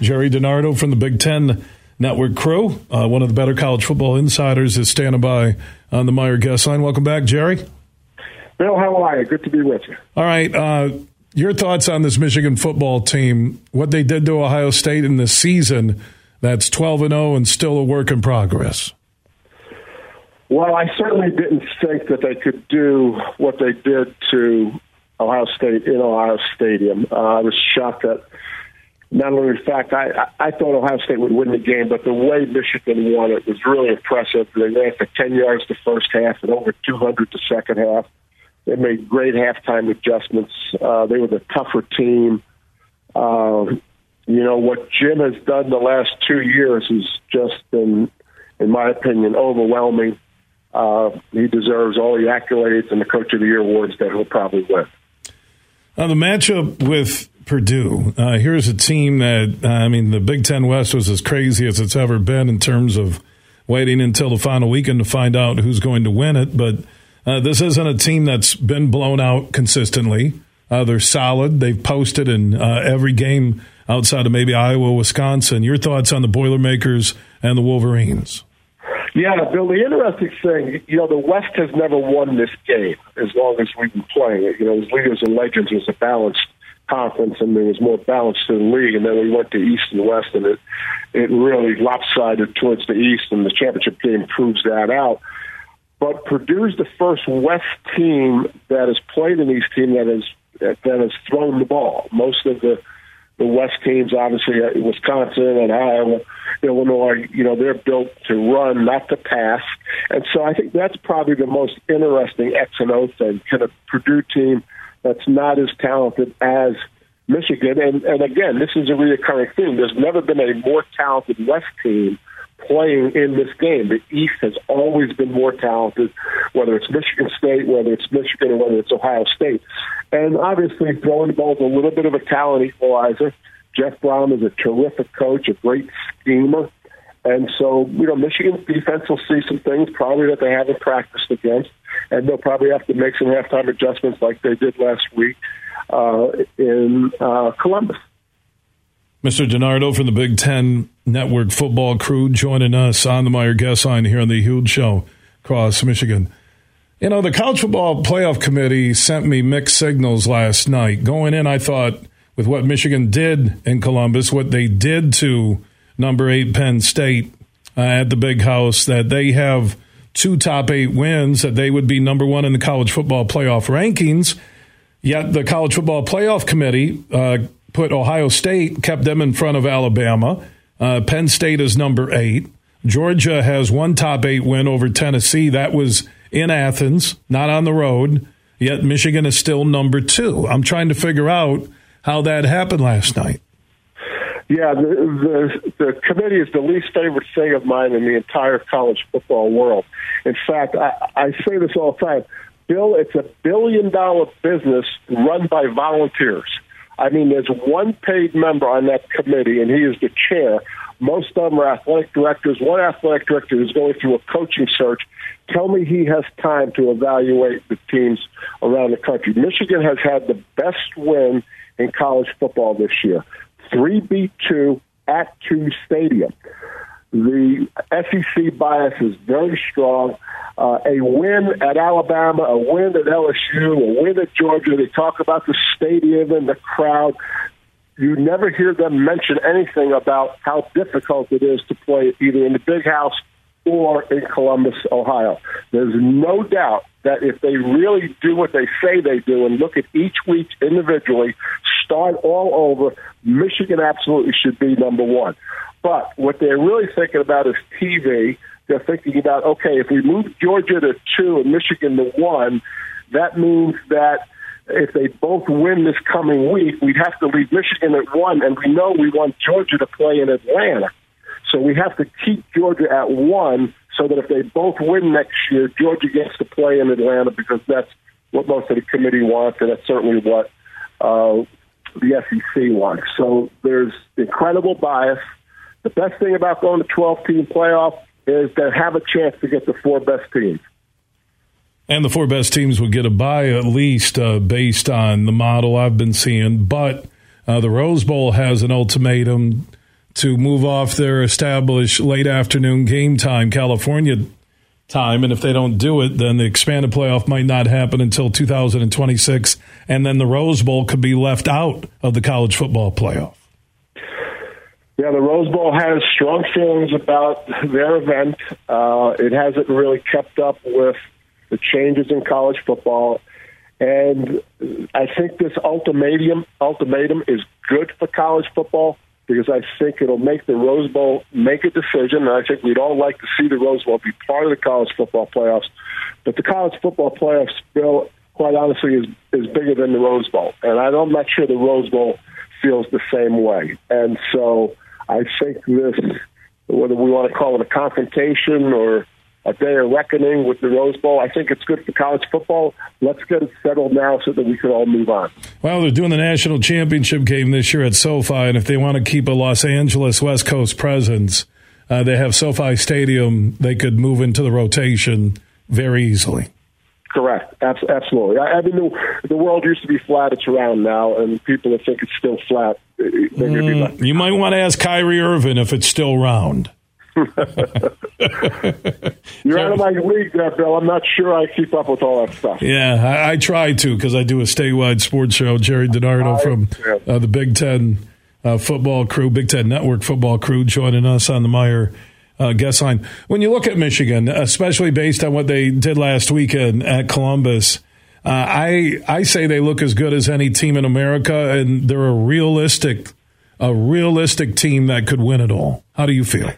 Gerry DiNardo from the Big Ten Network crew. Uh, one of the better college football insiders is standing by on the Meijer guest line. Welcome back, Gerry. Bill, how are you? Good to be with you. All right. Uh, your thoughts on this Michigan football team, what they did to Ohio State in this season that's 12 and 0 and still a work in progress? Well, I certainly didn't think that they could do what they did to Ohio State in Ohio Stadium. Uh, I was shocked that not only the fact I, I thought Ohio State would win the game, but the way Michigan won it was really impressive. They ran for 10 yards the first half and over 200 the second half. They made great halftime adjustments. Uh, they were the tougher team. Uh, you know, what Jim has done the last two years has just been, in my opinion, overwhelming. Uh, he deserves all the accolades and the Coach of the Year awards that he'll probably win. Uh, the matchup with Purdue. Uh, here's a team that, uh, I mean, the Big Ten West was as crazy as it's ever been in terms of waiting until the final weekend to find out who's going to win it. But uh, this isn't a team that's been blown out consistently. Uh, they're solid. They've posted in uh, every game outside of maybe Iowa, Wisconsin. Your thoughts on the Boilermakers and the Wolverines? Yeah, Bill, the interesting thing, you know, the West has never won this game as long as we've been playing it. You know, as Leaders and Legends was a balanced conference and there was more balance to the league. And then we went to East and West, and it it really lopsided towards the East, and the championship game proves that out. But Purdue's the first West team that has played an East team that has that has thrown the ball. Most of the the West teams, obviously uh, Wisconsin and Iowa, Illinois, you know, they're built to run, not to pass. And so I think that's probably the most interesting X and O thing. Can a Purdue team that's not as talented as Michigan. And, and again, this is a reoccurring theme. There's never been a more talented West team playing in this game. The East has always been more talented, whether it's Michigan State, whether it's Michigan, or whether it's Ohio State. And obviously, throwing the ball is a little bit of a talent equalizer. Jeff Brohm is a terrific coach, a great schemer. And so, you know, Michigan's defense will see some things probably that they haven't practiced against, and they'll probably have to make some halftime adjustments like they did last week uh, in uh, Columbus. Mr. DiNardo from the Big Ten Network football crew joining us on the Meijer Guest line here on the Huge Show across Michigan. You know, the college football playoff committee sent me mixed signals last night. Going in, I thought with what Michigan did in Columbus, what they did to number eight Penn State uh, at the big house, that they have two top eight wins, that they would be number one in the college football playoff rankings. Yet the college football playoff committee uh, put Ohio State, kept them in front of Alabama. Uh, Penn State is number eight. Georgia has one top eight win over Tennessee. That was in Athens, not on the road. Yet Michigan is still number two. I'm trying to figure out how that happened last night. Yeah, the, the the committee is the least favorite thing of mine in the entire college football world. In fact, I, I say this all the time. Bill, it's a billion dollar business run by volunteers. I mean, there's one paid member on that committee, and he is the chair. Most of them are athletic directors. One athletic director is going through a coaching search. Tell me he has time to evaluate the teams around the country. Michigan has had the best win in college football this year. 3B2 at 2 Stadium. The SEC bias is very strong. Uh, a win at Alabama, a win at LSU, a win at Georgia. They talk about the stadium and the crowd. You never hear them mention anything about how difficult it is to play either in the big house or in Columbus, Ohio. There's no doubt that if they really do what they say they do and look at each week individually, start all over, Michigan absolutely should be number one. But what they're really thinking about is TV. They're thinking about, okay, if we move Georgia to two and Michigan to one, that means that if they both win this coming week, we'd have to leave Michigan at one, and we know we want Georgia to play in Atlanta. So we have to keep Georgia at one so that if they both win next year, Georgia gets to play in Atlanta because that's what most of the committee wants, and that's certainly what uh, the SEC wants. So there's incredible bias. The best thing about going to 12 team playoff is to have a chance to get the four best teams. And the four best teams would get a bye at least uh, based on the model I've been seeing. But uh, the Rose Bowl has an ultimatum to move off their established late afternoon game time, California time. And if they don't do it, then the expanded playoff might not happen until 2026. And then the Rose Bowl could be left out of the college football playoff. Yeah, the Rose Bowl has strong feelings about their event. Uh, it hasn't really kept up with the changes in college football. And I think this ultimatum ultimatum is good for college football because I think it'll make the Rose Bowl make a decision. And I think we'd all like to see the Rose Bowl be part of the college football playoffs. But the college football playoffs, Bill, quite honestly, is is bigger than the Rose Bowl, and I'm not sure the Rose Bowl feels the same way. And so I think this, whether we want to call it a confrontation or a day of reckoning with the Rose Bowl. I think it's good for college football. Let's get it settled now so that we can all move on. Well, they're doing the national championship game this year at SoFi, and if they want to keep a Los Angeles West Coast presence, uh, they have SoFi Stadium. They could move into the rotation very easily. Correct. Absolutely. I, mean, the, the world used to be flat. It's round now, and people that think it's still flat. Mm, you might want to ask Kyrie Irving if it's still round. You're out of my league there, Bill. I'm not sure I keep up with all that stuff. Yeah, I, I try to because I do a statewide sports show. Gerry DiNardo from uh, the Big Ten uh, football crew, Big Ten Network football crew, joining us on the Meijer uh, guest line. When you look at Michigan, especially based on what they did last weekend at Columbus, uh, I I say they look as good as any team in America, and they're a realistic a realistic team that could win it all. How do you feel?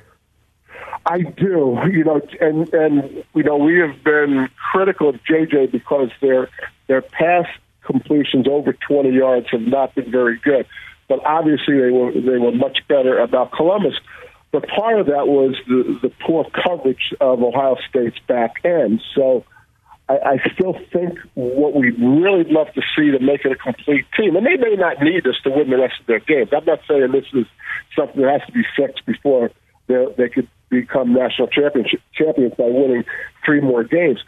I do, you know, and and you know we have been critical of JJ because their their pass completions over 20 yards have not been very good, but obviously they were they were much better about Columbus. But part of that was the the poor coverage of Ohio State's back end. So I, I still think what we'd really love to see to make it a complete team, and they may not need us to win the rest of their games. I'm not saying this is something that has to be fixed before they could become national championship champions by winning three more games.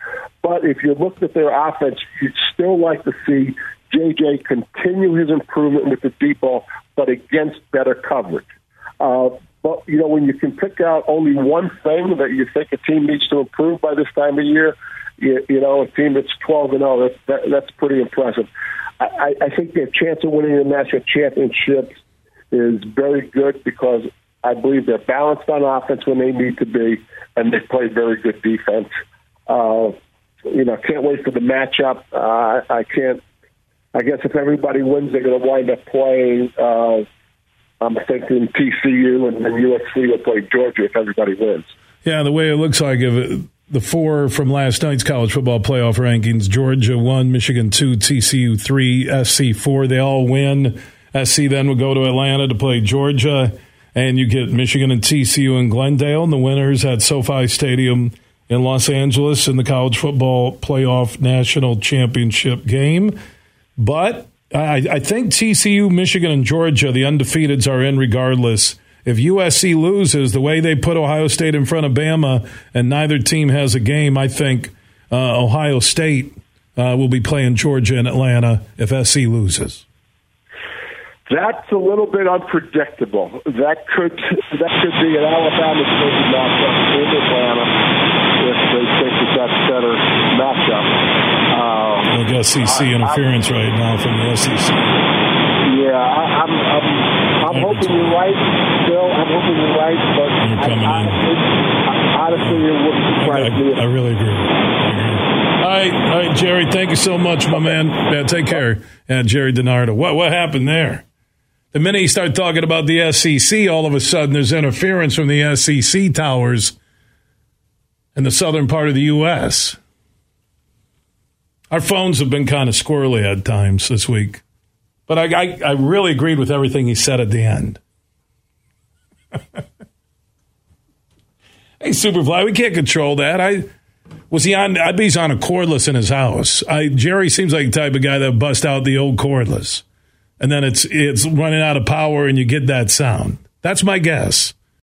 But if you looked at their offense, you'd still like to see JJ continue his improvement with the deep ball, but against better coverage. Uh, but you know, when you can pick out only one thing that you think a team needs to improve by this time of year, you, you know, a team that's twelve and zero, oh, that's that, that's pretty impressive. I, I think their chance of winning the national championships is very good because I believe they're balanced on offense when they need to be, and they play very good defense. Uh, you know, can't wait for the matchup. Uh, I can't. I guess if everybody wins, they're going to wind up playing. Uh, I'm thinking TCU and, and USC will play Georgia if everybody wins. Yeah, the way it looks like if it, the four from last night's college football playoff rankings: Georgia one, Michigan two, TCU three, SC four. They all win. SC then will go to Atlanta to play Georgia and you get Michigan and TCU in Glendale, and the winners at SoFi Stadium in Los Angeles in the college football playoff national championship game. But I, I think TCU, Michigan, and Georgia, the undefeateds, are in regardless. If USC loses the way they put Ohio State in front of Bama, and neither team has a game, I think uh, Ohio State uh, will be playing Georgia and Atlanta if SC loses. That's a little bit unpredictable. That could that could be an Alabama Georgia matchup in Atlanta if they think that that's better matchup. Um, I guess SEC interference I, right now from the SEC. Yeah, I, I'm I'm, I'm hoping you're right, Bill. I'm hoping you're right, but I, honestly, honestly, it wouldn't surprise I, me. I really agree. All right, all right, Gerry. Thank you so much, my man. Yeah, take care. And Gerry DiNardo. What what happened there? The minute you start talking about the SEC, all of a sudden there's interference from the SEC towers in the southern part of the U.S. Our phones have been kind of squirrely at times this week, but I, I, I really agreed with everything he said at the end. hey, Superfly, we can't control that. I was he on? I bet he's on a cordless in his house. I Gerry seems like the type of guy that bust out the old cordless and then it's it's running out of power and you get that sound. That's my guess.